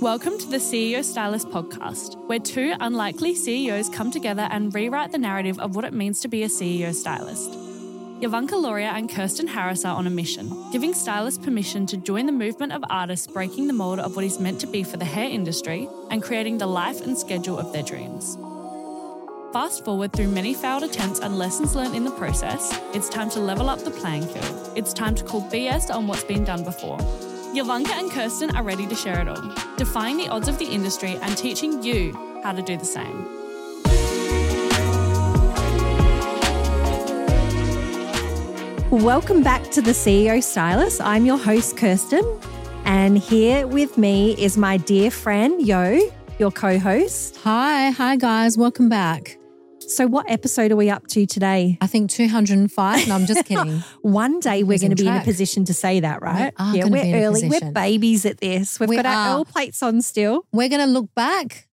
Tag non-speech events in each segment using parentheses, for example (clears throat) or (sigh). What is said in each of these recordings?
Welcome to the CEO Stylist podcast, where two unlikely CEOs come together and rewrite the narrative of what it means to be a CEO stylist. Yovanka Loria and Kirsten Harris are on a mission, giving stylists permission to join the movement of artists breaking the mold of what is meant to be for the hair industry and creating the life and schedule of their dreams. Fast forward through many failed attempts and lessons learned in the process, it's time to level up the playing field. It's time to call BS on what's been done before. Yovanka and Kirsten are ready to share it all, defying the odds of the industry and teaching you how to do the same. Welcome back to the CEO Stylist. I'm your host, Kirsten, and here with me is my dear friend, Yo, your co host. Hi, hi guys, welcome back. So, what episode are we up to today? I think 205. No, I'm just (laughs) kidding. One day we're going to be in a position to say that, right? are yeah, we're be in a early. We're babies at this. We've We got our. L plates on still. We're going to look back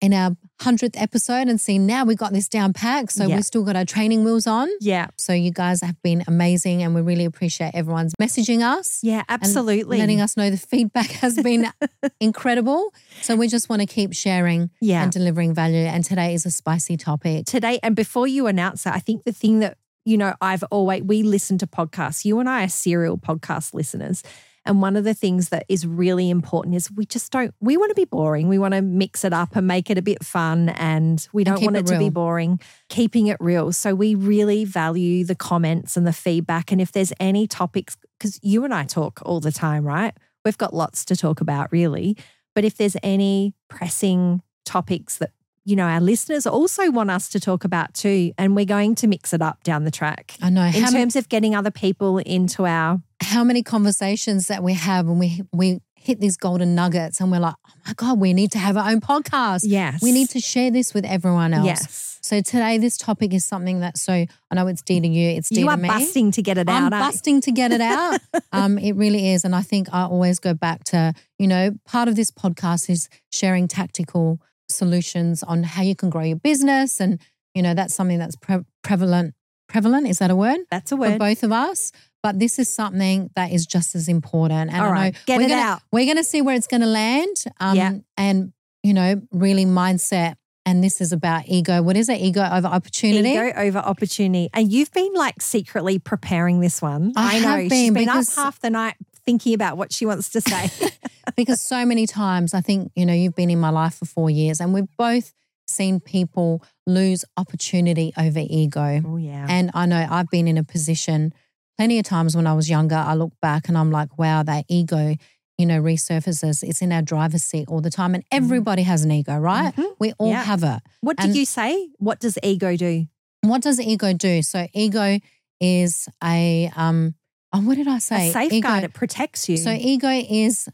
in our 100th episode and see now we got this down packed. So Yeah. we still got our training wheels on. Yeah. So you guys have been amazing and we really appreciate everyone's messaging us. Yeah, absolutely. Letting us know the feedback has been (laughs) incredible. So we just want to keep sharing Yeah. and delivering value. And today is a spicy topic. today and before you announce it, I think the thing that, you know, I've always, we listen to podcasts. You and I are serial podcast listeners. And one of the things that is really important is we just don't, we want to be boring. We want to mix it up and make it a bit fun. And we don't keep want it it to be boring, keeping it real. So we really value the comments and the feedback. And if there's any topics, because you and I talk all the time, right? We've got lots to talk about, really. But if there's any pressing topics that you know, our listeners also want us to talk about too. And we're going to mix it up down the track I know. in How, terms of getting other people into our. How many conversations that we have when we we hit these golden nuggets and we're like, oh my God, we need to have our own podcast. Yes. We need to share this with everyone else. Yes. So today, this topic is something that so I know it's D to you, it's D You to are me. busting to get it I'm out. you? busting to get it out. (laughs) um, it really is, and I think I always go back to you know part of this podcast is sharing tactical solutions on how you can grow your business, and you know that's something that's pre- prevalent. Prevalent is that a word? That's a for word. both of us. But this is something that is just as important. And All I know get we're it gonna, out. We're going to see where it's going to land. Um, Yeah. And, you know, really mindset. And this is about ego. What is it? Ego over opportunity. Ego over opportunity. And you've been like secretly preparing this one. I know. have She's been, been up half the night thinking about what she wants to (laughs) say. (laughs) because so many times I think, you know, you've been in my life for four years and we've both seen people lose opportunity over ego. oh, yeah. And I know I've been in a position plenty of times when I was younger, I look back and I'm like, wow, that ego, you know, resurfaces. It's in our driver's seat all the time. And everybody has an ego, right? Mhm. We all Yeah. have it. What did and- you say? What does ego do? What does ego do? So ego is a um oh, what did I say? A safeguard. Ego, It protects you. so ego is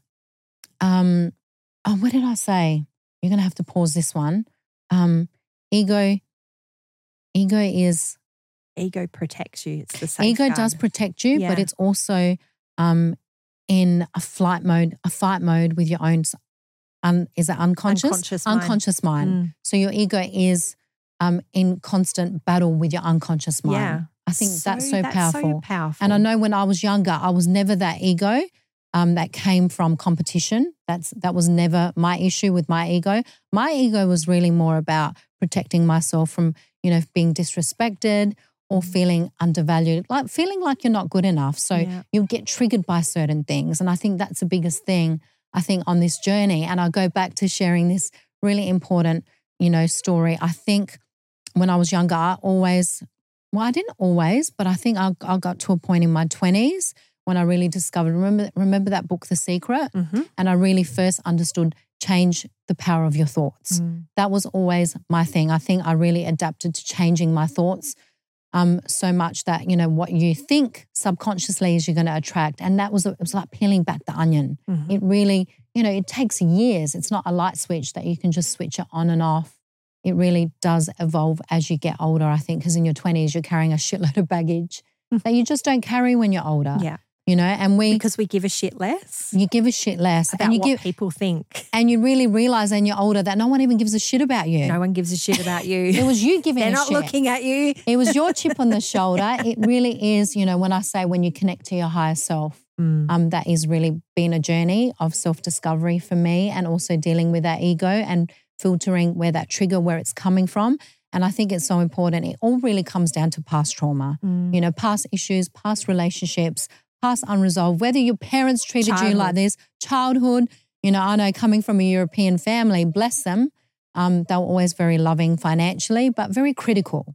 um oh what did I say? You're gonna have to pause this one. Um ego ego is ego protects you. It's the same. ego does protect you, Yeah. but it's also um in a flight mode, a fight mode with your own un, is it unconscious? Unconscious mind. Unconscious mind. Mm. So your ego is um in constant battle with your unconscious mind. Yeah. I think that's so that's powerful. So powerful. And I know when I was younger, I was never that ego um, that came from competition. That's that was never my issue with my ego. My ego was really more about protecting myself from, you know, being disrespected or feeling undervalued, like feeling like you're not good enough. So Yeah. you'll get triggered by certain things. And I think that's the biggest thing I think on this journey. And I'll go back to sharing this really important, you know, story. I think when I was younger, I always well, I didn't always, but I think I, I got to a point in my 20s when I really discovered, remember, remember that book, The Secret? Mhm. And I really first understood change the power of your thoughts. Mm. That was always my thing. I think I really adapted to changing my thoughts um, so much that, you know, what you think subconsciously is you're going to attract. And that was, it was like peeling back the onion. Mhm. It really, you know, it takes years. It's not a light switch that you can just switch it on and off. It really does evolve as you get older, I think, because in your 20s, you're carrying a shitload of baggage that you just don't carry when you're older. Yeah. You know, and we, Because we give a shit less you give a shit less. about and you what give, people think. and you really realize when you're older that no one even gives a shit about you. No one gives a shit about you. It was you (laughs) giving They're not shit. looking at you. It was your chip on the (laughs) shoulder. It really is, you know, when I say when you connect to your higher self, Mm. Um, that is really been a journey of self discovery for me and also dealing with that ego and filtering where that trigger, where it's coming from. And I think it's so important. It all really comes down to past trauma, Mm. you know, past issues, past relationships, past unresolved, whether your parents treated you like this, childhood. You know, I know coming from a European family, bless them, um, they were always very loving financially, but very critical.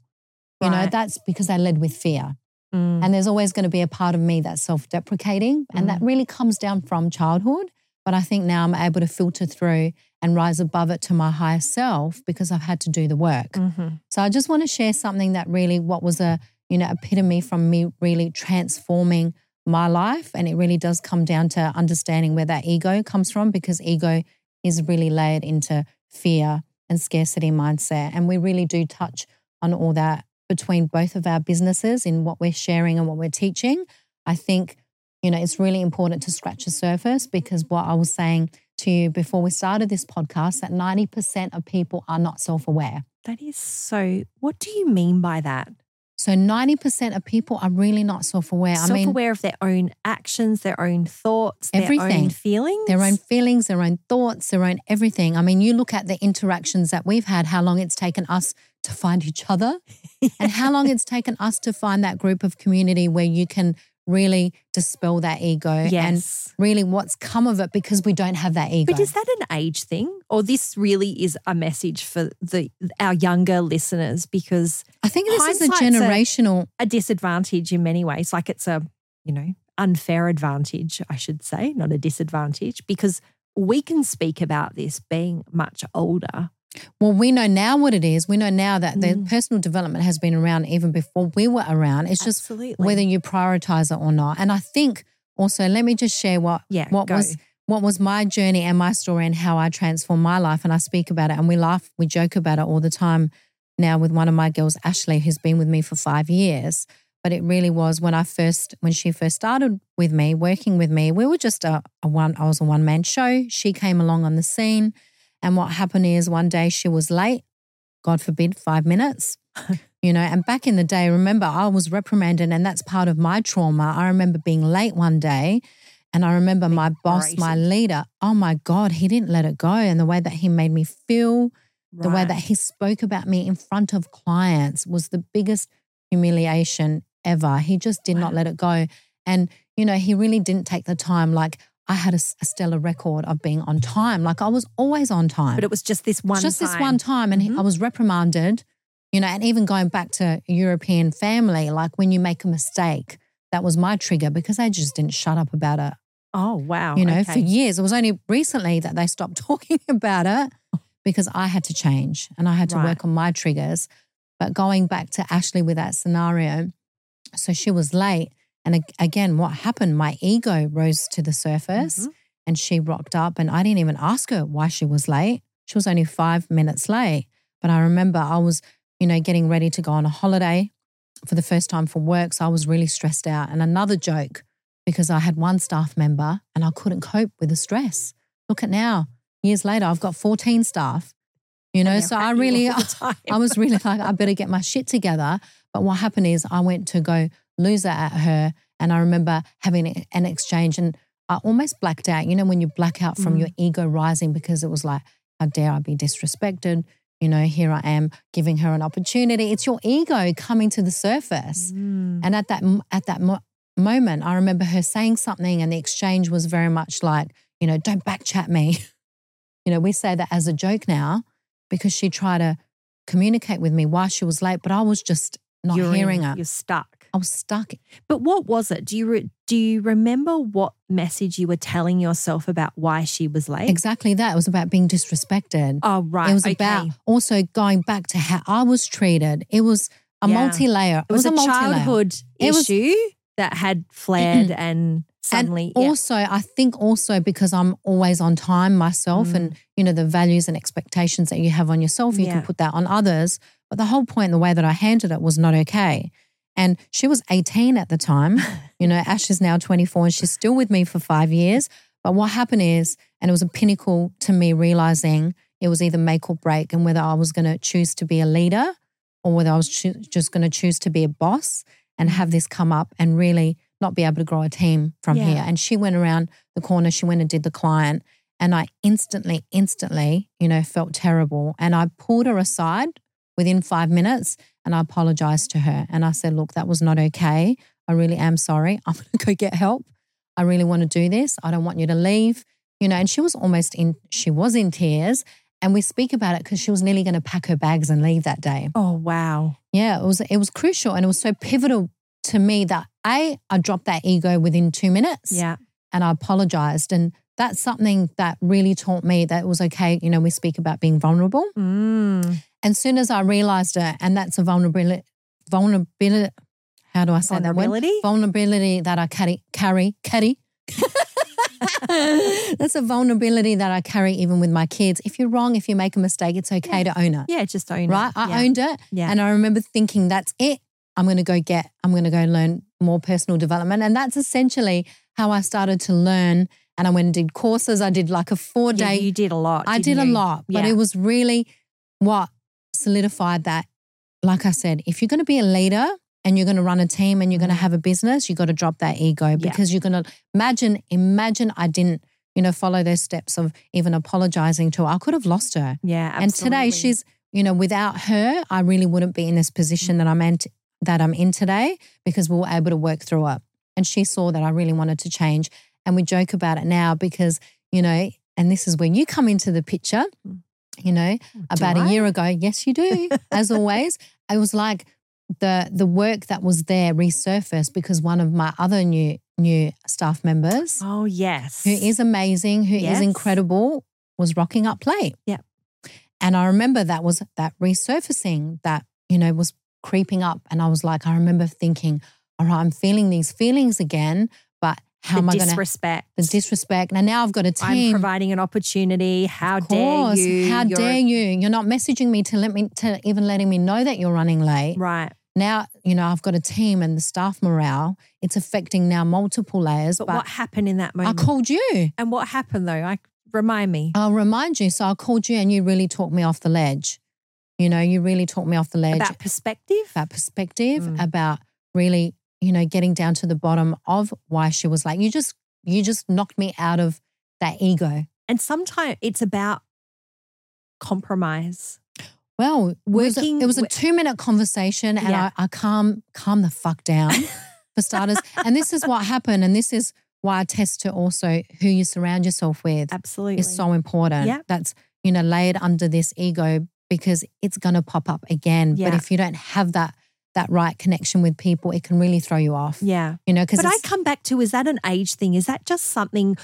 You know, that's because they led with fear. Mm. And there's always going to be a part of me that's self deprecating. And that really comes down from childhood. But I think now I'm able to filter through and rise above it to my higher self because I've had to do the work. Mhm. So I just want to share something that really, what was a, you know, epitome from me really transforming my life. And it really does come down to understanding where that ego comes from because ego is really layered into fear and scarcity mindset. And we really do touch on all that between both of our businesses in what we're sharing and what we're teaching. I think, you know, it's really important to scratch the surface because what I was saying to you before we started this podcast that 90% of people are not self aware. That is so. What do you mean by that? So 90% of people are really not self aware. I Self mean, aware of their own actions, their own thoughts, their Everything. own feelings. their own feelings, their own thoughts, their own everything. I mean, you look at the interactions that we've had, how long it's taken us to find each other, (laughs) and how long it's taken us to find that group of community where you can really dispel that ego and really what's come of it because we don't have that ego. But is that an age thing, or this really is a message for the our younger listeners? Because I think this is a hindsight's a- generational. a disadvantage in many ways, like it's a you know unfair advantage, I should say, not a disadvantage, because we can speak about this being much older. Well, we know now what it is. We know now that the Mm. personal development has been around even before we were around. It's just Absolutely. whether you prioritize it or not. And I think also, let me just share what yeah, what go. was what was my journey and my story and how I transformed my life. And I speak about it and we laugh, we joke about it all the time now with one of my girls, Ashley, who's been with me for five years. But it really was when I first, when she first started with me, working with me, we were just a, a one, I was a one man show. She came along on the scene. And what happened is one day she was late, God forbid, five minutes. (laughs) You know, and back in the day, remember, I was reprimanded, and that's part of my trauma. I remember being late one day, and I remember my boss, my leader, oh my God, he didn't let it go. And the way that he made me feel, the way that he spoke about me in front of clients was the biggest humiliation ever. He just did not let it go. And, you know, he really didn't take the time. Like, I had a stellar record of being on time. Like, I was always on time. but it was just this one. just this time. one time. And Mhm. I was reprimanded, you know, and even going back to European family, like when you make a mistake, that was my trigger because they just didn't shut up about it Oh wow! you know, okay. for years. It was only recently that they stopped (laughs) talking about it because I had to change and I had to Right. work on my triggers. But going back to Ashley with that scenario, so she was late. And again, what happened? My ego rose to the surface Mhm. and she rocked up. And I didn't even ask her why she was late. She was only five minutes late. But I remember I was, you know, getting ready to go on a holiday for the first time for work. So I was really stressed out. And another joke because I had one staff member and I couldn't cope with the stress. Look at now, years later, I've got 14 staff, you know, so I really, all the (laughs) time. I was really like, I better get my shit together. But what happened is I went to go lose it at her. And I remember having an exchange and I almost blacked out. You know, when you black out from Mm. your ego rising because it was like, how dare I be disrespected? You know, here I am giving her an opportunity. It's your ego coming to the surface. Mm. And at that at that mo- moment, I remember her saying something, and the exchange was very much like, you know, don't backchat me. (laughs) you know, we say that as a joke now because she tried to communicate with me while she was late, but I was just not You're in- hearing her. You're stuck. I was stuck. But what was it? Do you re- do you remember what message you were telling yourself about why she was late? Exactly that. It was about being disrespected. Oh right. It was okay. about also going back to how I was treated. It was a Yeah. multi-layer. it was, a, multi-layer. childhood It was- issue that had flared and suddenly and yeah. also i think also because i'm always on time myself and you know the values and expectations that you have on yourself you Mm. Yeah. can put that on others but the whole point the way that i handled it was not okay and she was 18 at the time (laughs) you know ash is now 24 and she's still with me for five years but what happened is and it was a pinnacle to me realizing it was either make or break and whether i was going to choose to be a leader or whether i was choo- just going to choose to be a boss and mm. have this come up and really not be able to grow a team from Yeah. here. And she went around the corner, she went and did the client. And I instantly, instantly, you know, felt terrible. And I pulled her aside within five minutes and I apologized to her. And I said, look, that was not okay. I really am sorry. (laughs) I'm going to go get help. I really want to do this. I don't want you to leave. You know, and she was almost in, she was in tears. And we speak about it because she was nearly going to pack her bags and leave that day. Oh, wow. Yeah, it was it was crucial and it was so pivotal to me that I I dropped that ego within two minutes Yeah. and I apologized. And that's something that really taught me that it was okay. You know, we speak about being vulnerable. Mm. And soon as I realized it, and that's a vulnerability, vulnerability, how do I say that word? Vulnerability? Vulnerability that I carry, carry, carry. (laughs) that's a vulnerability that I carry even with my kids. If you're wrong, if you make a mistake, it's okay to own it. Yeah, just own Right? it. Right? I yeah. owned it. Yeah. And I remember thinking, that's it. I'm going to go get, I'm going to go learn more personal development. And that's essentially how I started to learn. And I went and did courses. I did like a four Yeah, day. you did a lot. I did didn't a lot, but Yeah. it was really what solidified that. Like I said, if you're going to be a leader and you're going to run a team and you're going to Mhm. have a business, you got to drop that ego because you're going to imagine, imagine I didn't, you know, follow those steps of even apologizing to her. I could have lost her. Yeah, And today she's, you know, without her, I really wouldn't be in this position that I'm in, that I'm in today because we were able to work through it. And she saw that I really wanted to change. And we joke about it now because, you know, and this is when you come into the picture, you know, about I? a year ago. Yes, you do. (laughs) As always, it was like the the work that was there resurfaced because one of my other new new staff members, Oh, yes. who is amazing, who is Yes. incredible, was rocking up plate. Yep. And I remember that was that resurfacing that, you know, was creeping up. And I was like, I remember thinking, all right, I'm feeling these feelings again, how the am I going to, disrespect. the disrespect. Now, now I've got a I'm team. providing an opportunity. How dare you? How You're- dare you? You're not messaging me to let me, to even letting me know that you're running late. Right. Now, you know, I've got a team and the staff morale, it's affecting now multiple layers. But, But, what happened in that moment? I called you. and what happened though? I remind me I'll remind you. So I called you and you really talked me off the ledge. You know, you really talked me off the ledge about perspective. about perspective, Mm. about really, you know, getting down to the bottom of why she was like, you just, you just knocked me out of that ego. and sometimes it's about compromise. Well, it was, a, Working it was a two minute conversation and Yeah. I, I calm, calm the fuck down (laughs) for starters. and this is what happened. And this is why I test to also who you surround yourself with Absolutely. is so important. Yeah. That's, you know, layered under this ego because it's going to pop up again. But if you don't have that, that right connection with people, it can really throw you off. yeah. You know, because But I come back to is that an age thing? Is that just something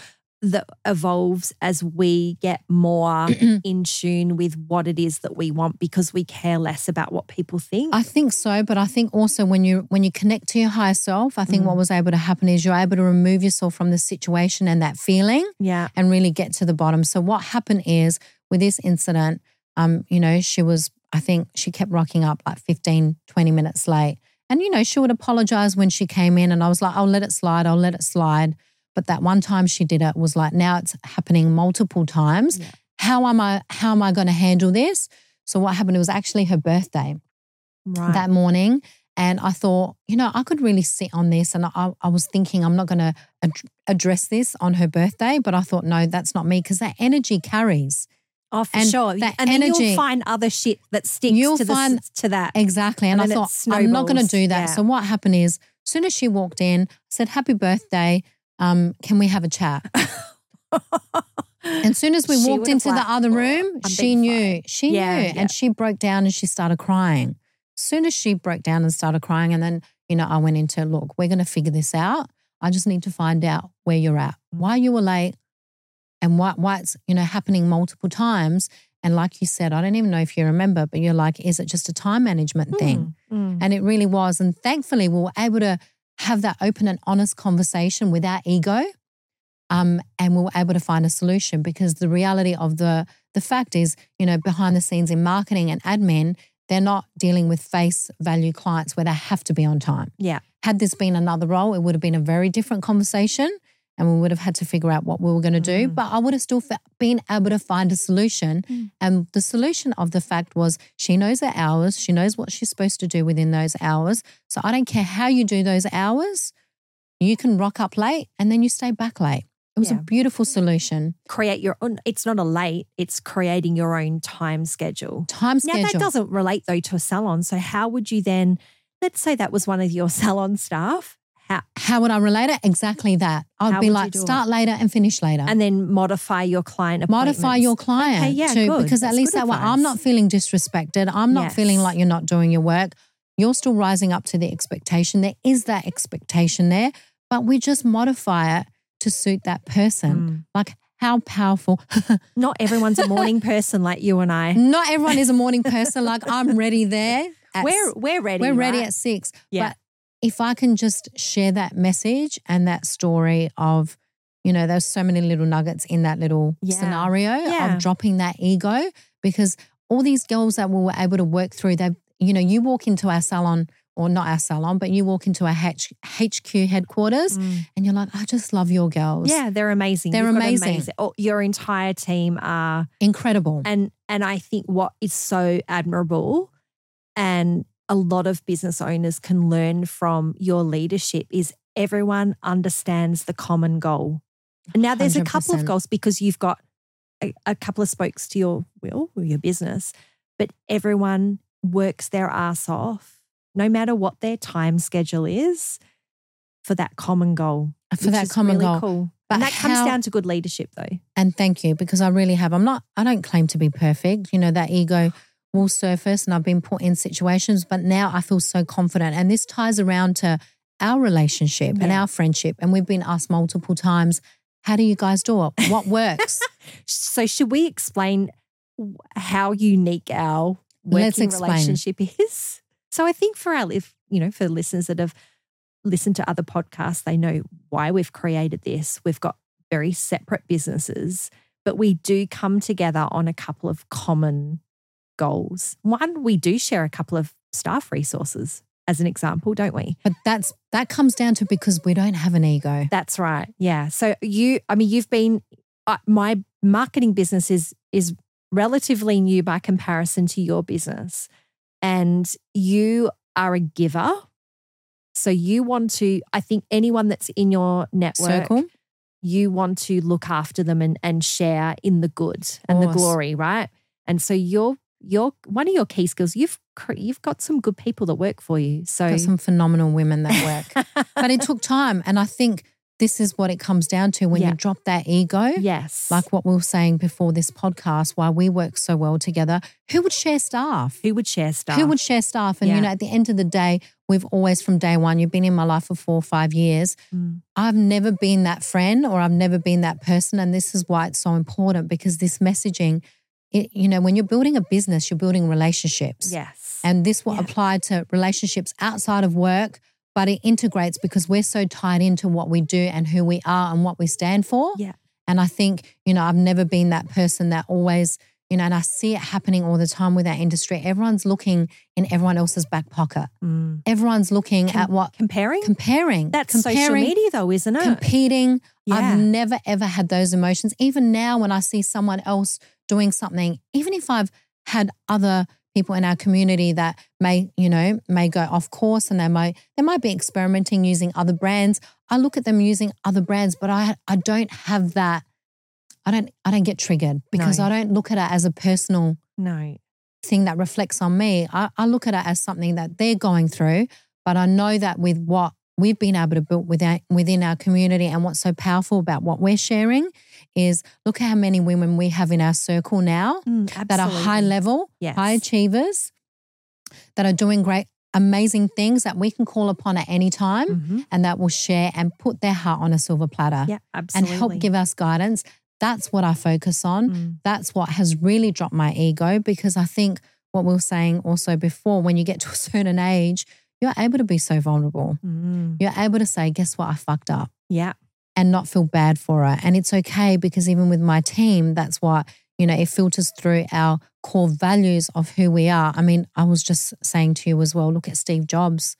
that evolves as we get more (clears throat) in tune with what it is that we want because we care less about what people think? I think so, but I think also when you when you connect to your higher self, I think Mm. what was able to happen is you're able to remove yourself from the situation and that feeling yeah. and really get to the bottom. So what happened is with this incident, um, you know, she was I think she kept rocking up like 15, 20 minutes late. And you know, she would apologize when she came in and I was like, "I'll let it slide. I'll let it slide." But that one time she did it was like now it's happening multiple times. Yeah. How am I how am I going to handle this? So what happened it was actually her birthday Right. that morning. And I thought, you know, I could really sit on this. And I, I was thinking, I'm not going to ad- address this on her birthday. But I thought, no, that's not me because that energy carries. Oh, for and sure. that and then energy- you'll find other shit that sticks You'll to, the, find- to that. Exactly. And, And I thought, I'm not going to do that. Yeah. So what happened is, as soon as she walked in, I said, happy birthday. Um, can we have a chat? And as soon as we (laughs) She walked into the other "Oh, room, she knew. fired." She Yeah, knew. yeah. And she broke down and she started crying. As soon as she broke down and started crying, and then, you know, I went into, look, we're going to figure this out. I just need to find out where you're at, why you were late, and why, why it's, you know, happening multiple times. And like you said, I don't even know if you remember, but you're like, is it just a time management thing? Mm, mm. And it really was. And thankfully, we were able to have that open and honest conversation without ego. Um, and we were able to find a solution because the reality of the the fact is, you know, behind the scenes in marketing and admin, they're not dealing with face value clients where they have to be on time. Yeah. Had this been another role, it would have been a very different conversation and we would have had to figure out what we were going to do. Mm. But I would have still been able to find a solution. Mm. And the solution of the fact was she knows her hours, she knows what she's supposed to do within those hours. So I don't care how you do those hours. You can rock up late and then you stay back late. It was Yeah. a beautiful solution. Create your own. It's not a late. It's creating your own time schedule. Time schedule. Now that doesn't relate though to a salon. So how would you then? Let's say that was one of your (laughs) salon staff. How How would I relate it? Exactly that. I'd be like, do it? start later and finish later. and then modify your client modify your client Okay, yeah, too, good. because at That's least good that way I'm not feeling disrespected. I'm not Yes. feeling like you're not doing your work. You're still rising up to the expectation. There is that expectation there, but we just modify it to suit that person. Mm. Like how powerful. (laughs) Not everyone's a morning person like you and I. not everyone is a morning person. Like I'm ready there. at We're we're ready. we're ready right? at six. Yeah. But if I can just share that message and that story of, you know, there's so many little nuggets in that little Yeah. scenario Yeah. of dropping that ego because all these girls that we were able to work through, they, you know, you walk into our salon or not our salon, but you walk into our H- HQ headquarters Mm. and you're like, I just love your girls. Yeah, they're amazing. They're You've got amazing. Oh, your entire team are Incredible. and and I think what is so admirable and a lot of business owners can learn from your leadership is everyone understands the common goal. And now there's a couple of goals because you've got a, a couple of spokes to your will or your business, but everyone works their ass off, no matter what their time schedule is, for that common goal. For that common really goal. Cool. But and that comes down to good leadership, though. And thank you because I really have. I'm not, I don't claim to be perfect. You know, that ego will surface and I've been put in situations, but now I feel so confident. And this ties around to our relationship and our friendship. And we've been asked multiple times, how do you guys do it? What (laughs) works? So, should we explain how unique our working relationship is? So, I think for our, if you know, for listeners that have listened to other podcasts, they know why we've created this. We've got very separate businesses, but we do come together on a couple of common goals. One, we do share a couple of staff resources, as an example, don't we? but that's, that comes down to because we don't have an ego. That's right. Yeah. So you, I mean, you've been uh, my marketing business is is relatively new by comparison to your business, and you are a giver. So you want to. I think anyone that's in your network, Circle. you want to look after them and and share in the good and the glory, right? And so you're you're one of your key skills. You've you've got some good people that work for you. So Got some phenomenal women that work. (laughs) but it took time. And I think this is what it comes down to when Yeah. you drop that ego. yes, like what we were saying before this podcast, why we work so well together. Who would share staff? who would share stuff? Who would share staff? And Yeah. you know, at the end of the day, we've always from day one, you've been in my life for four or five years. Mm. I've never been that friend or I've never been that person. And this is why it's so important because this messaging, it, you know, when you're building a business, you're building relationships. Yes. And this will Yeah. apply to relationships outside of work, but it integrates because we're so tied into what we do and who we are and what we stand for. Yeah. And I think, you know, I've never been that person that always, you know, and I see it happening all the time with our industry. Everyone's looking in everyone else's back pocket. Mm. Everyone's looking Com- at what comparing? comparing. That's comparing, social media, though, isn't it? competing. Yeah. I've never ever had those emotions. Even now, when I see someone else doing something, even if I've had other people in our community that may, you know, may go off course and they might they might be experimenting using other brands. I look at them using other brands, but I I don't have that. I don't I don't get triggered because No. I don't look at it as a personal no. thing that reflects on me. I, I look at it as something that they're going through, but I know that with what we've been able to build within, within our community and what's so powerful about what we're sharing is look at how many women we have in our circle now Mm, that are high level, Yes. high achievers, that are doing great, amazing things that we can call upon at any time Mhm. and that will share and put their heart on a silver platter Yeah, and help give us guidance. That's what I focus on Mm. that's what has really dropped my ego because I think what we were saying also before, when you get to a (laughs) certain age, you're able to be so vulnerable. Mm. You're able to say, guess what, I fucked up Yeah. and not feel bad for it. And it's okay because even with my team, that's what, you know, it filters through our core values of who we are. I mean, I was just saying to you as well, look at Steve Jobs.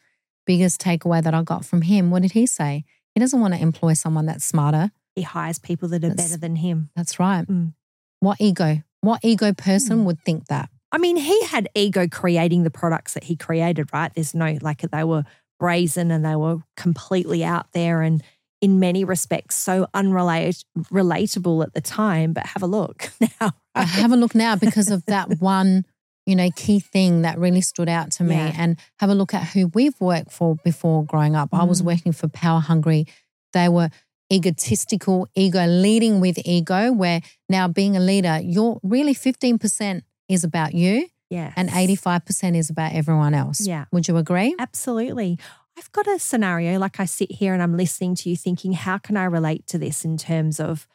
Biggest takeaway that I got from him, what did he say? He doesn't want to employ someone that's smarter. He hires people that are That's- better than him. That's right. Mm. What ego? What ego person Mm. would think that? I mean, he had ego creating the products that he created, right? There's no, like, they were brazen and they were completely out there and in many respects so unrelated relatable at the time but have a look (laughs) now I have a look now because of that (laughs) one you know key thing that really stood out to me Yeah. and have a look at who we've worked for before growing up i was Mm. working for power hungry they were egotistical ego leading with ego where now being a leader you're really 15% is about you yeah and 85% is about everyone else Yeah. would you agree Absolutely. I've got a scenario like I sit here and I'm listening to you thinking, how can I relate to this in terms of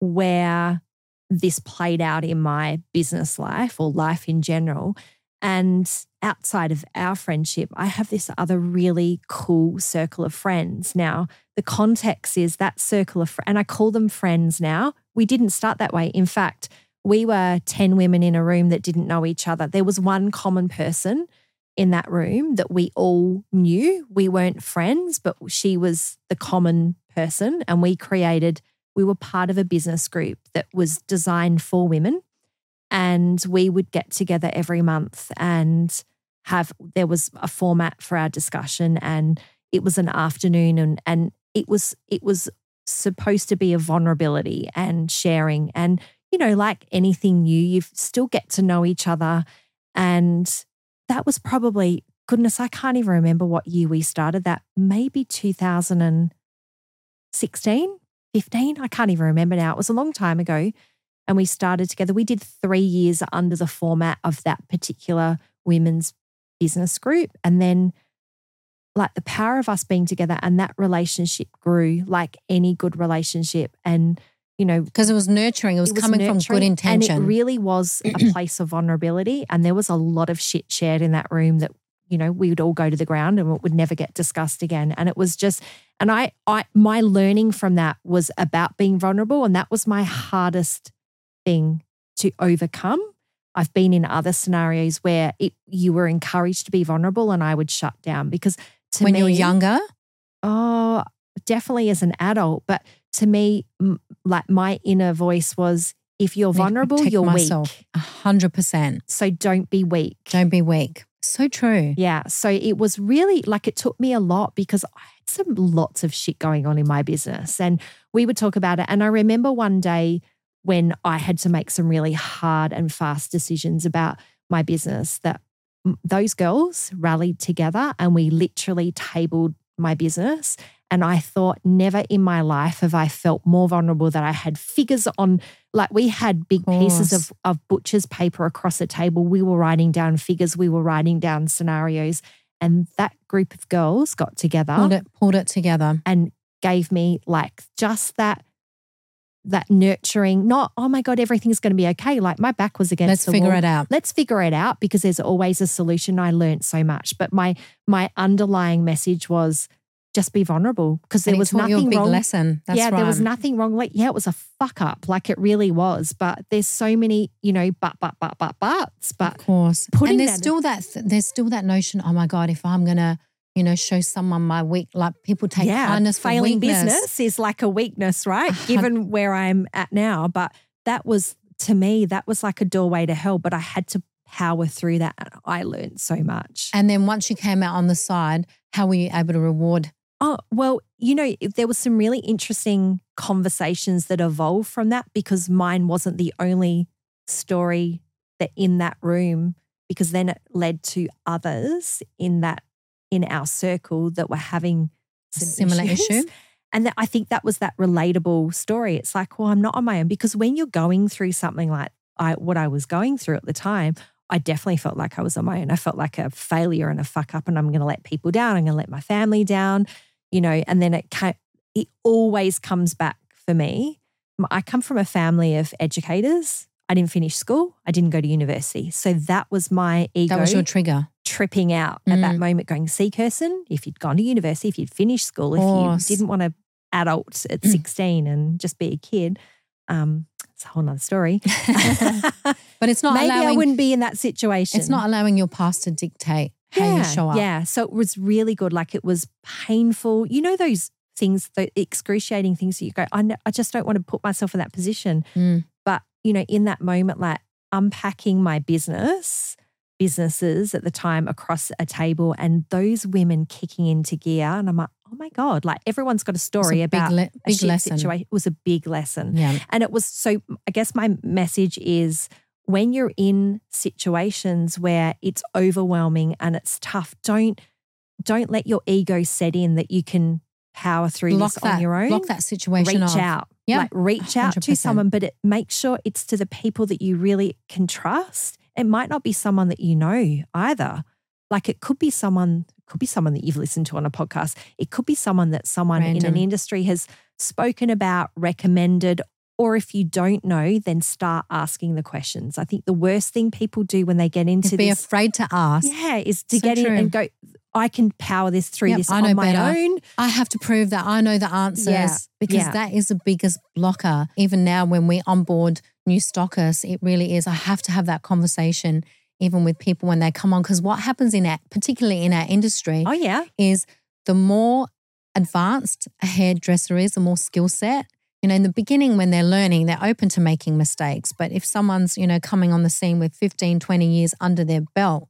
where this played out in my business life or life in general? And outside of our friendship, I have this other really cool circle of friends. Now, the context is that circle of, fr- and I call them friends now. We didn't start that way. In fact, we were 10 women in a room that didn't know each other. There was one common person in that room that we all knew. We weren't friends, but she was the common person. And we created, we were part of a business group that was designed for women. And we would get together every month and have, there was a format for our discussion and it was an afternoon and, and it was, it was supposed to be a vulnerability and sharing. And, you know, like anything new, you still get to know each other. And that was probably goodness i can't even remember what year we started that maybe 2016 15 i can't even remember now it was a long time ago and we started together we did three years under the format of that particular women's business group and then like the power of us being together and that relationship grew like any good relationship and you know because it was nurturing it was, it was coming from good intention And it really was a (clears throat) place of vulnerability. And there was a lot of shit shared in that room that, you know, we would all go to the ground and it would never get discussed again. And it was just, and I, I, my learning from that was about being vulnerable. And that was my hardest thing to overcome. I've been in other scenarios where it, you were encouraged to be vulnerable and I would shut down because to when me, you were younger Oh, definitely as an adult. But to me, m- like my inner voice was if you're vulnerable, protect you're myself. weak. A hundred percent. So don't be weak. Don't be weak. So true. Yeah. So it was really like it took me a lot because I had some lots of shit going on in my business. And we would talk about it. And I remember one day when I had to make some really hard and fast decisions about my business that those girls rallied together and we literally tabled my business. And I thought, never in my life have I felt more vulnerable that I had figures on, like we had big pieces of, of butcher's paper across the table. We were writing down figures, we were writing down scenarios. And that group of girls got together Pulled it, pulled it together. and gave me like just that that nurturing, not, oh my God, everything's going to be okay. Like my back was against Let's the figure wall it out. let's figure it out because there's always a solution i learned so much but my my underlying message was just be vulnerable because there was nothing a big wrong lesson. That's yeah right. there was nothing wrong like yeah it was a fuck up like it really was but there's so many you know but but but but buts but Of course. putting and there's that- still that there's still that notion, oh my God, if I'm gonna, you know, show someone my weak like people take yeah kindness for failing weakness. business is like a weakness right hun- given where i'm at now but that was to me that was like a doorway to hell but i had to power through that and i learned so much And then once you came out on the side, how were you able to reward? Oh, well, you know, there was some really interesting conversations that evolved from that because mine wasn't the only story that in that room, because then it led to others in that in our circle that were having Similar issues. issue? (laughs) And that, I think that was that relatable story. It's like, well, I'm not on my own because when you're going through something like I what I was going through at the time, I definitely felt like I was on my own. I felt like a failure and a fuck up, and I'm going to let people down. I'm going to let my family down, you know. And then it came, it always comes back for me. I come from a family of educators. I didn't finish school. I didn't go to university, so that was my ego That was your trigger. Tripping out at that Mm. moment, going, see, Kirsten, if you'd gone to university, if you'd finished school, if you didn't want to adult at Mm. 16 and just be a kid, um, it's a whole nother story. (laughs) But it's not Maybe I wouldn't be in that situation. it's not allowing your past to dictate how yeah, you show up. Yeah. So it was really good. Like it was painful. You know, those things, the excruciating things that you go, I, know, I just don't want to put myself in that position. Mm. But, you know, in that moment, like unpacking my business businesses at the time across a table and those women kicking into gear. And I'm like, oh my God, like everyone's got a story a big about le- a big shit lesson. situation. It was a big lesson. Yeah. And it was so, I guess my message is when you're in situations where it's overwhelming and it's tough, don't don't let your ego set in that you can power through Block this that. on your own. Block that situation reach off. out. Yeah, Like reach out to 100%. someone, but it, make sure it's to the people that you really can trust. It might not be someone that you know either. Like it could be someone, could be someone that you've listened to on a podcast. It could be someone that someone in an industry has spoken about, recommended, or if you don't know, then start asking the questions. I think the worst thing people do when they get into be this, afraid to ask. yeah, is to So get in and go. I can power this through Yep, this I know on my better. own. I have to prove that I know the answers Yeah, because yeah. that is the biggest blocker. Even now, when we onboard new stockers, it really is. I have to have that conversation even with people when they come on. Because what happens in our, particularly in our industry, Oh yeah, is the more advanced a hairdresser is, the more skill set. You know, in the beginning, when they're learning, they're open to making mistakes. But if someone's, you know, coming on the scene with 15, 20 years under their belt,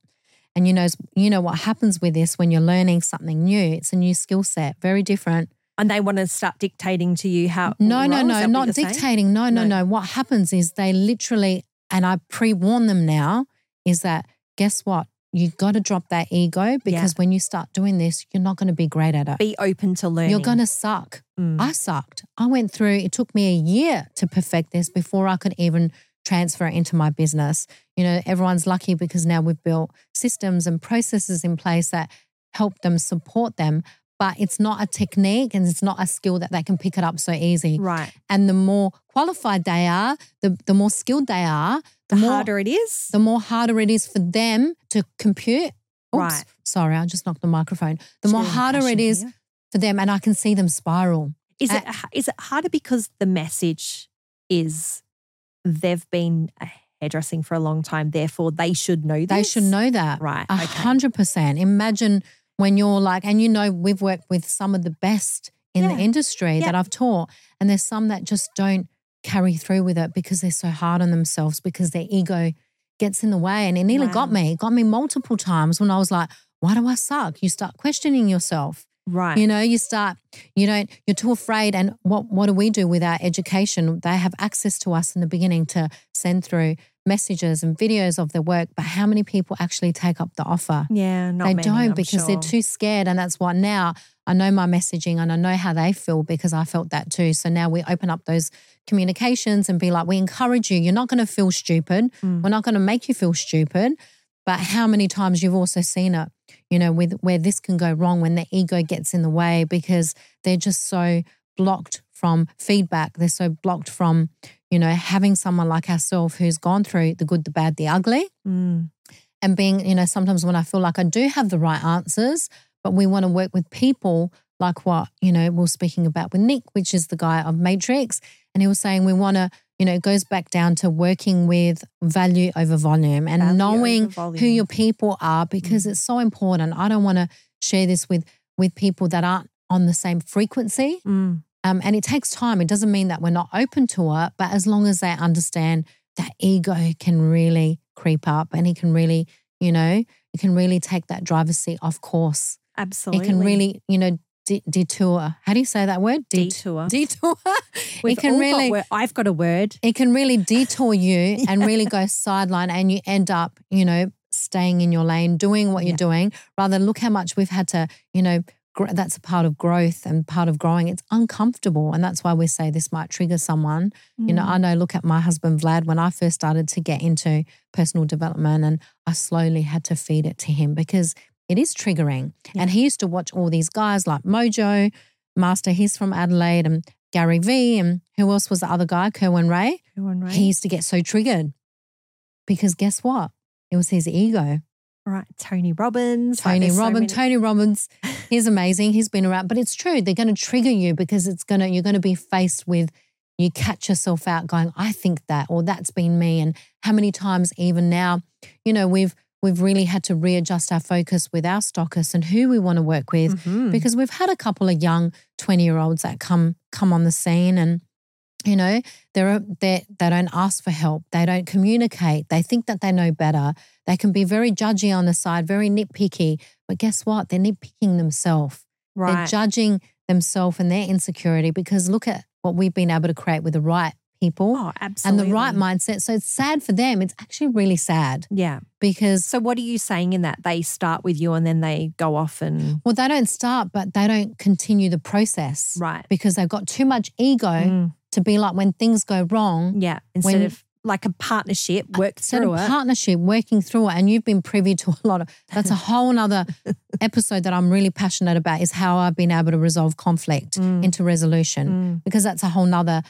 and you know, you know what happens with this when you're learning something new, it's a new skill set, very different. And they want to start dictating to you how. No, no, no, not dictating. No, no, No. no. What happens is they literally, and I pre warn them now, is that guess what? You got to drop that ego because when you start doing this, you're not going to be great at it. Be open to learning. You're going to suck. Mm. I sucked. I went through, it took me a year to perfect this before I could even transfer it into my business. You know, everyone's lucky because now we've built systems and processes in place that help them support them. But it's not a technique and it's not a skill that they can pick it up so easy. right. And the more qualified they are, the, the more skilled they are, The the, more harder it is. the more harder it is for them to compute. Oops, Right. Sorry, I just knocked the microphone. The more harder it is for them, and I can see them spiral. Is it is it harder because the message is they've been hairdressing for a long time, therefore they should know this? They should know that. Right. A hundred percent. Imagine when you're like, and you know, we've worked with some of the best in Yeah. the industry Yeah. that I've taught, and there's some that just don't carry through with it because they're so hard on themselves because their ego gets in the way. And it nearly got me. It got me multiple times when I was like, why do I suck? You start questioning yourself. Right. You know, you start, you don't, you're too afraid. And what what do we do with our education? They have access to us in the beginning to send through messages and videos of their work, but how many people actually take up the offer? yeah, not they many, don't I'm because they're too scared. And that's why now I know my messaging and I know how they feel because I felt that too. So now we open up those communications and be like, we encourage you. You're not going to feel stupid. Mm. We're not going to make you feel stupid. But how many times you've also seen it, you know, with where this can go wrong when the ego gets in the way because they're just so blocked from feedback. They're so blocked from, you know, having someone like ourselves who's gone through the good, the bad, the ugly Mm. and being, you know, sometimes when I feel like I do have the right answers, but we want to work with people like what, you know, we we're speaking about with Nick, which is the guy of Matrix. And he was saying we want to, you know, it goes back down to working with value over volume and Value knowing volume. who your people are because Mm. it's so important. I don't want to share this with with people that aren't on the same frequency. Mm. Um, and it takes time. It doesn't mean that we're not open to it, but as long as they understand that ego can really creep up and it can really, you know, it can really take that driver's seat off course. Absolutely. It can really, you know, de- detour. How do you say that word? Det- detour. Detour. (laughs) We've it can all got I've got a word. it can really (laughs) detour you and really go sideline, and you end up, you know, staying in your lane, doing what Yeah. you're doing. Rather, look how much we've had to, you know, that's a part of growth and part of growing. It's uncomfortable, and that's why we say this might trigger someone. You know, Mm. I know. Look at my husband Vlad. When I first started to get into personal development, and I slowly had to feed it to him because it is triggering. And he used to watch all these guys like Mojo, Master. He's from Adelaide, and Gary V, and who else was the other guy? Kerwin Rae. On, Ray. He used to get so triggered because guess what? It was his ego. Right. Tony Robbins. like, Tony so Robbins, many- Tony Robbins, he's amazing. He's been around, but it's true. They're going to trigger you because it's going to, you're going to be faced with, you catch yourself out going, I think that, or that's been me. And how many times even now, you know, we've, we've really had to readjust our focus with our stockers and who we want to work with Mhm. because we've had a couple of young 20 year olds that come come on the scene and You know, they're, they they don't ask for help. They don't communicate. They think that they know better. They can be very judgy on the side, very nitpicky. But guess what? They're nitpicking themselves. right. They're judging themselves and their insecurity because look at what we've been able to create with the right people oh, and the right mindset. So it's sad for them. It's actually really sad Yeah. because, So what are you saying in that? They start with you and then they go off and well, they don't start, but they don't continue the process right. because they've got too much ego Mm, to be like when things go wrong. yeah. Instead When- of like a partnership, work Instead through of it. partnership, working through it, and you've been privy to a lot of that's a whole nother (laughs) episode that I'm really passionate about is how I've been able to resolve conflict Mm, into resolution. mm, because that's a whole nother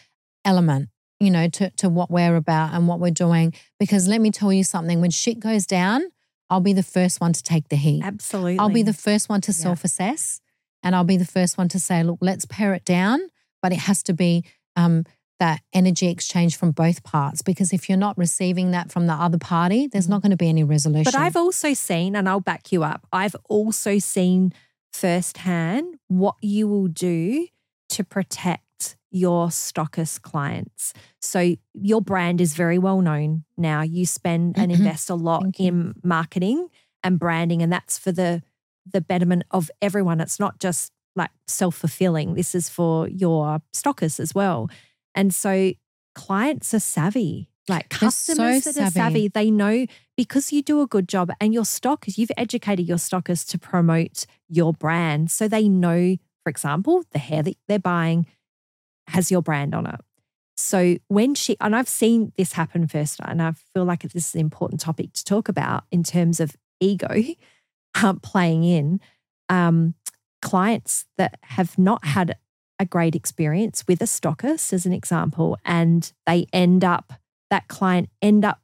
element, you know, to, to what we're about and what we're doing. Because let me tell you something, when shit goes down, I'll be the first one to take the heat. absolutely. I'll be the first one to Yeah. self assess and I'll be the first one to say, look, let's pare it down, but it has to be um, that energy exchange from both parts. Because if you're not receiving that from the other party, there's Mm. not going to be any resolution. But I've also seen, and I'll back you up, I've also seen firsthand what you will do to protect your stockist clients. So your brand is very well known now. You spend and Mhm. invest a lot in marketing and branding, and that's for the the betterment of everyone. It's not just like self-fulfilling. This is for your stockers as well. And so clients are savvy. Like They're so customers that are savvy. savvy, they know because you do a good job and your stockers, you've educated your stockers to promote your brand. So they know, for example, the hair that they're buying has your brand on it. So when she, and I've seen this happen first, and I feel like this is an important topic to talk about in terms of ego um, (laughs) playing in. Um, clients that have not had a great experience with a stockist, as an example, and they end up, that client end up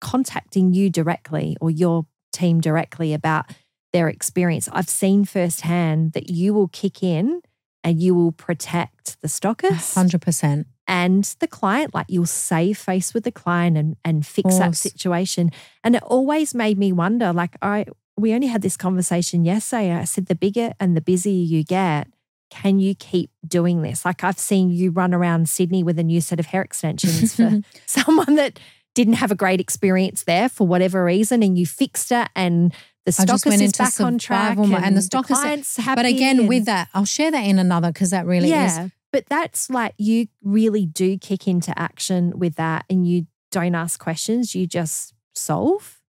contacting you directly or your team directly about their experience. I've seen firsthand that you will kick in and you will protect the stockist 100%. and the client. Like you'll save face with the client and, and fix that situation. And it always made me wonder like, I, we only had this conversation yesterday. I said, the bigger and the busier you get, can you keep doing this? Like I've seen you run around Sydney with a new set of hair extensions for (laughs) (laughs) someone that didn't have a great experience there for whatever reason, and you fixed it, and the stockist is into back on track, mode, and the stockist- client's happy. But again, and- with that, I'll share that in another because that really is but that's like you really do kick into action with that, and you don't ask questions. You just solve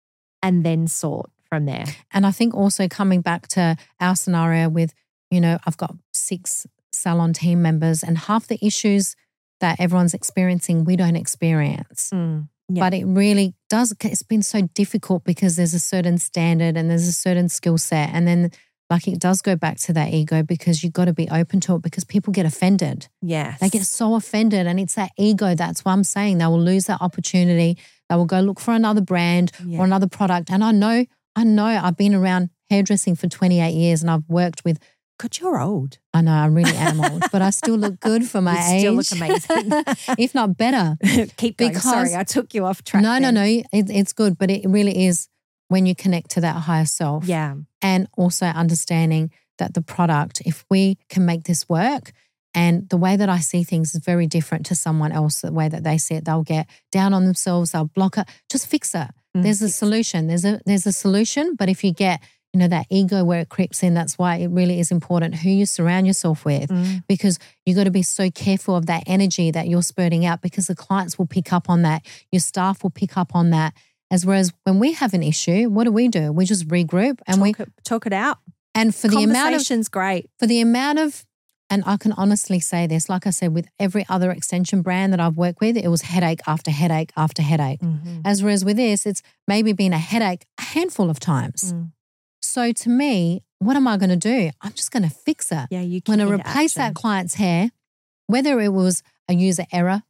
and then sort from there. And I think also coming back to our scenario with, you know, I've got six salon team members, and half the issues that everyone's experiencing, we don't experience. Mm, yeah. But it really does, it's been so difficult because there's a certain standard and there's a certain skill set. And then, like, it does go back to that ego because you've got to be open to it because people get offended. Yes, They get so offended, and it's that ego. That's what I'm saying. They will lose that opportunity. They will go look for another brand Yeah. or another product. And I know, I know, I've been around hairdressing for 28 years, and I've worked with. God, you're old. I know I really am old, but I still look good for my (laughs) You age. still look amazing. (laughs) if not better. (laughs) Keep going. Because- Sorry, I took you off track. no, no, no. It, it's good, but it really is when you connect to that higher self. Yeah, and also understanding that the product, if we can make this work, and the way that I see things is very different to someone else, the way that they see it, they'll get down on themselves, they'll block it. Just fix it. Mm, There's a solution. There's a there's a solution. But if you get, you know, that ego where it creeps in, that's why it really is important who you surround yourself with Mm, because you got to be so careful of that energy that you're spurting out because the clients will pick up on that. Your staff will pick up on that. As whereas when we have an issue, what do we do? We just regroup and we talk, it, talk it out. and for the amount of great. for the amount of and I can honestly say this, like I said, with every other extension brand that I've worked with, it was headache after headache after headache. Mhm. As whereas with this, it's maybe been a headache a handful of times. Mm. So to me, what am I going to do? I'm just going to fix it. Yeah, you I'm going to replace that client's hair, whether it was a user error,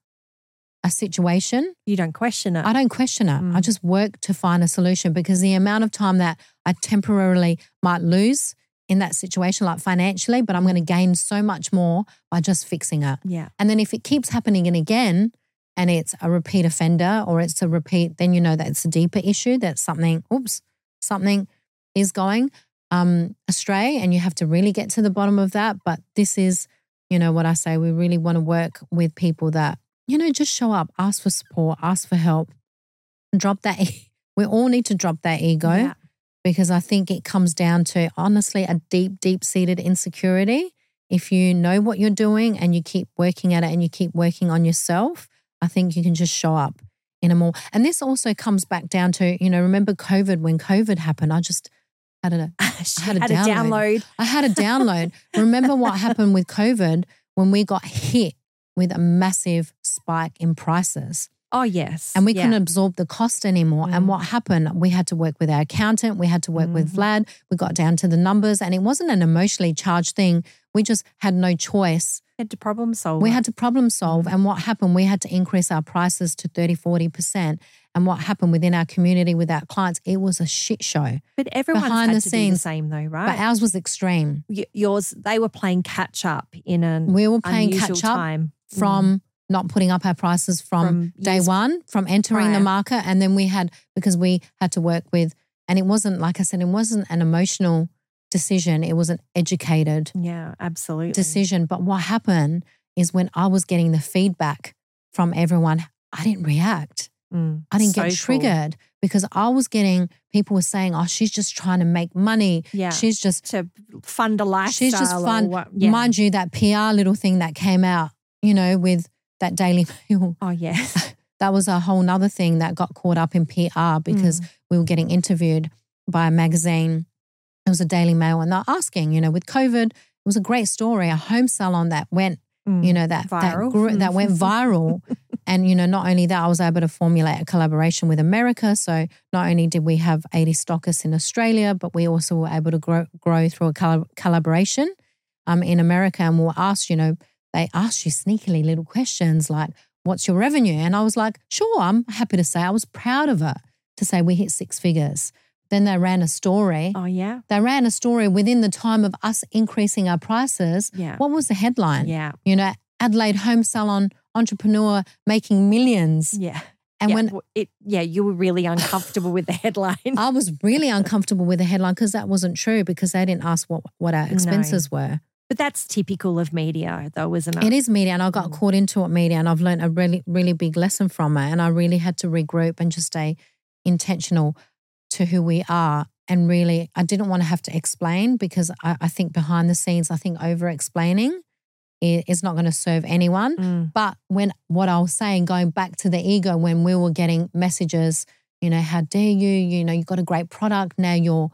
a situation, You don't question it. I don't question it. I Mm. just work to find a solution because the amount of time that I temporarily might lose in that situation, like financially, but I'm going to gain so much more by just fixing it. yeah, And then if it keeps happening and again, and it's a repeat offender or it's a repeat, then you know that it's a deeper issue. That something, oops, something is going um, astray, and you have to really get to the bottom of that. But this is, you know, what I say. We really want to work with people that you know, just show up, ask for support, ask for help, drop that. (laughs) We all need to drop that ego Yeah. Because I think it comes down to honestly a deep, deep seated insecurity. If you know what you're doing and you keep working at it and you keep working on yourself, I think you can just show up in a more. And this also comes back down to, you know, remember COVID when COVID happened? I just had a, (laughs) had a had a download. download. I had a (laughs) download. Remember what happened with COVID when we got hit with a massive spike in prices Oh, yes. and we Yeah. couldn't absorb the cost anymore. And Mm. what happened? We had to work with our accountant, we had to work with Mhm. Vlad, we got down to the numbers, and it wasn't an emotionally charged thing. We just had no choice. had to problem solve. We had to problem solve. Mm. And what happened? We had to increase our prices to 30, 40%. And what happened within our community with our clients? It was a shit show. but everyone's behind had the to do the same though, right? But ours was extreme. Y- yours, they were playing catch up in an We were playing unusual catch up time from not putting up our prices from, From day one, from entering the market. And then we had, because we had to work with, and it wasn't, like I said, it wasn't an emotional decision, it was an educated Yeah, absolutely. decision. But what happened is when I was getting the feedback from everyone, I didn't react. Mm, I didn't so get cool. triggered because I was getting people were saying, oh, she's just trying to make money. Yeah, She's just to fund a lifestyle. She's just fun. what- yeah. Mind you, that PR little thing that came out, you know, with that Daily (laughs) Mail, Oh yes. (laughs) that was a whole nother thing that got caught up in PR because Mm. we were getting interviewed by a magazine. It was a Daily Mail, and they're asking, you know, with COVID, it was a great story, a home salon that went, Mm. you know, that Viral. that, grew, that went (laughs) viral. and you know, not only that, I was able to formulate a collaboration with America. So not only did we have 80 stockists in Australia, but we also were able to grow grow through a collab- collaboration um, in America. And we were asked, you know, they asked you sneakily little questions like, "What's your revenue?" And I was like, "Sure, I'm happy to say I was proud of it to say we hit six figures." Then they ran a story. Oh yeah. They ran a story within the time of us increasing our prices. Yeah. What was the headline? Yeah. You know, Adelaide home salon entrepreneur making millions. Yeah. And yeah. when it, yeah, you were really uncomfortable with the headline. I was really uncomfortable with the headline because that wasn't true because they didn't ask what, what our expenses were. But that's typical of media, though, isn't it? It is media, and I got Mm. caught into it media, and I've learned a really, really big lesson from it. And I really had to regroup and just stay intentional to who we are. And really, I didn't want to have to explain because I, I think behind the scenes, I think over explaining is not going to serve anyone. Mm. But when what I was saying, going back to the ego, when we were getting messages, you know, how dare you? You know, you've got a great product. Now you're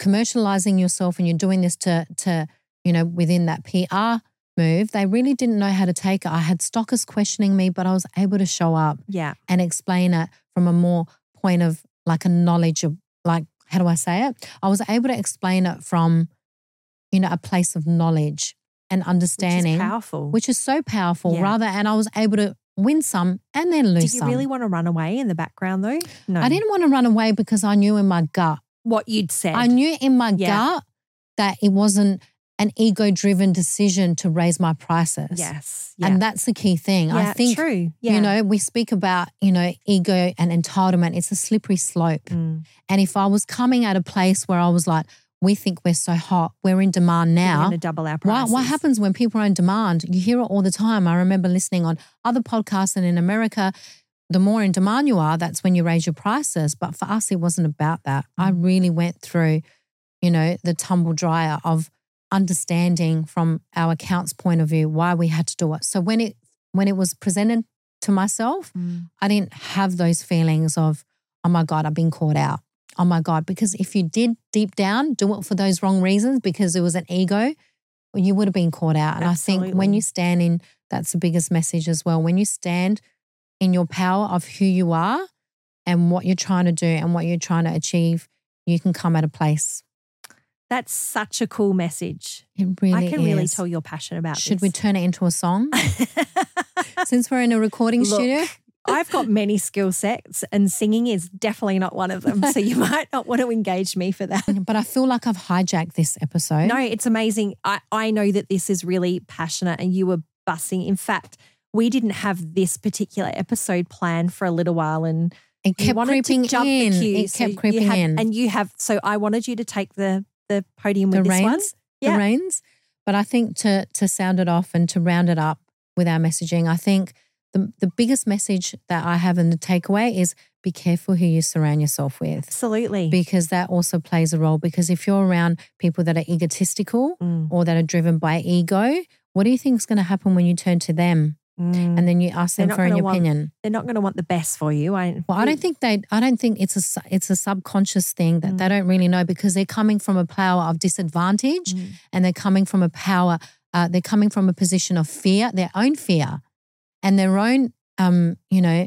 commercializing yourself and you're doing this to to, you know, within that PR move. They really didn't know how to take it. I had stockers questioning me, but I was able to show up Yeah. and explain it from a more point of like a knowledge of like, how do I say it? I was able to explain it from, you know, a place of knowledge and Which understanding is powerful. which is so powerful. Yeah. Rather, and I was able to win some and then lose Did you some. really want to run away in the background, though? No. I didn't want to run away because I knew in my gut. What you'd said. I knew in my Yeah. gut that it wasn't an ego-driven decision to raise my prices. Yes. Yeah. And that's the key thing. yeah, I think true. Yeah. you know we speak about you know ego and entitlement. It's a slippery slope. Mm. And if I was coming at a place where I was like, we think we're so hot, we're in demand now. gonna double our prices. what happens when people are in demand? You hear it all the time. I remember listening on other podcasts and in America, the more in demand you are, that's when you raise your prices. But for us, it wasn't about that. I Mm. really went through, you know, the tumble dryer of understanding from our accounts point of view why we had to do it. So when it when it was presented to myself, Mm. I didn't have those feelings of, oh my God, I've been caught out. Oh my God. Because if you did deep down do it for those wrong reasons because it was an ego, you would have been caught out. And I think when you stand in, that's the biggest message as well. When you stand in your power of who you are and what you're trying to do and what you're trying to achieve, you can come at a place. That's such a cool message. It really I can really tell you're passionate about this. Should we turn it into a song? (laughs) Since we're in a recording Look, studio, I've got many skill sets, and singing is definitely not one of them. So you (laughs) might not want to engage me for that. but I feel like I've hijacked this episode. No, it's amazing. I, I know that this is really passionate and you were bussing. In fact, we didn't have this particular episode planned for a little while and It kept creeping in. queue. It kept creeping had- in. And you have, so I wanted you to take the, the podium the with this one. reins, Yeah. the reins. But I think to to sound it off and to round it up with our messaging, I think the, the biggest message that I have in the takeaway is be careful who you surround yourself with Absolutely. because that also plays a role. Because if you're around people that are egotistical Mm, or that are driven by ego, what do you think is going to happen when you turn to them mm. and then you ask them for an want- opinion? they're not going to want the best for you. I, Well, I don't think they. I don't think it's a. It's a subconscious thing that they don't really know because they're coming from a power of disadvantage, Mm. and they're coming from a power. Uh, they're coming from a position of fear, their own fear, and their own, um, you know,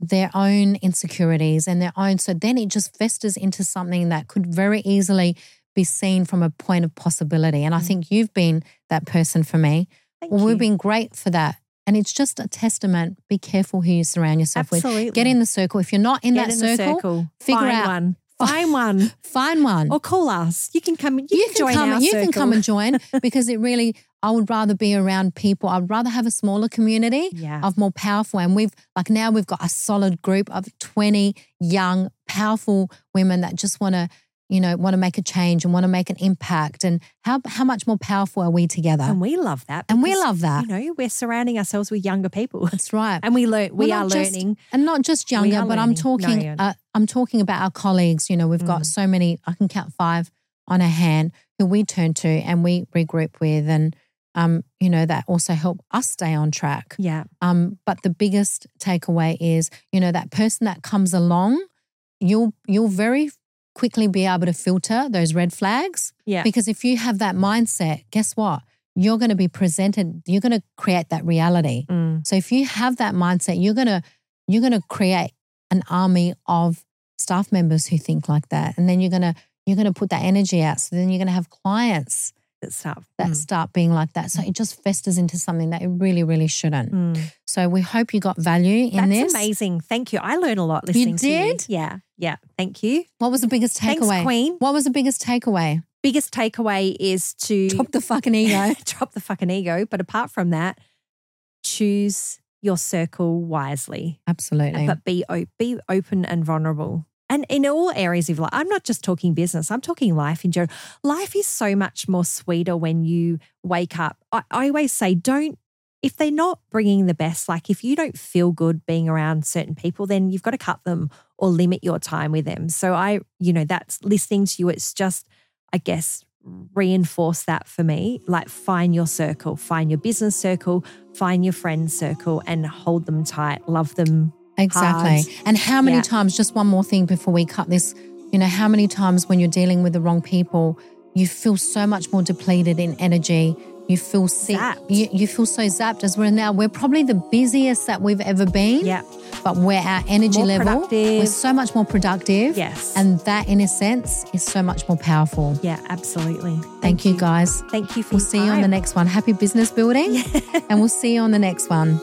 their own insecurities and their own. So then it just festers into something that could very easily be seen from a point of possibility. And I Mm. think you've been that person for me. Thank well, you. we've been great for that. And it's just a testament. Be careful who you surround yourself with. Absolutely. Get in the circle. If you're not in Get that in circle, circle. figure Find out- one. (laughs) Find one. find one. Or call us. You can come. You, you can, can join come. our You circle. can come and join (laughs) because it really. I would rather be around people. I'd rather have a smaller community Yeah. of more powerful. And we've like now we've got a solid group of twenty young, powerful women that just want to, you know, want to make a change and want to make an impact. And how how much more powerful are we together? and we love that. And we love that. You know, we're surrounding ourselves with younger people, That's right. (laughs) and we learn. We are just- learning. and not just younger, but I'm learning. No, talking. uh, I'm talking about our colleagues. You know, we've got Mm. so many. I can count five on a hand who we turn to and we regroup with, and um, you know, that also help us stay on track. Yeah. Um, but the biggest takeaway is, you know, that person that comes along, you'll you'll very quickly be able to filter those red flags Yeah. because if you have that mindset, guess what? You're going to be presented. You're going to create that reality. Mm. So if you have that mindset, you're gonna you're gonna create an army of staff members who think like that, and then you're gonna you're gonna put that energy out. So then you're gonna have clients That stuff. that Mm. start being like that. So it just festers into something that it really really shouldn't. Mm. So we hope you got value in That's this. amazing. Thank you. I learned a lot listening to you. did? Yeah. Yeah. Thank you. What was the biggest Thanks, takeaway? Queen. What was the biggest takeaway? Biggest takeaway is to Drop the fucking ego. (laughs) drop the fucking ego. But apart from that, choose your circle wisely. Absolutely. but be be open and vulnerable. And in all areas of life, I'm not just talking business. I'm talking life in general. Life is so much more sweeter when you wake up. I, I always say, don't if they're not bringing the best. Like if you don't feel good being around certain people, then you've got to cut them or limit your time with them. So I, you know, that's listening to you. It's just, I guess, reinforce that for me. Like find your circle, find your business circle, find your friend circle, and hold them tight. Love them Exactly. hard. And how many Yeah. times, just one more thing before we cut this, you know, how many times when you're dealing with the wrong people, you feel so much more depleted in energy. You feel sick. You, you feel so zapped as we're now. We're probably the busiest that we've ever been. Yeah. But where our energy More level, productive. we're so much more productive. Yes. And that, in a sense, is so much more powerful. Yeah, absolutely. Thank, you, guys. Thank you for We'll see you on the next one. Happy business building. (laughs) and we'll see you on the next one.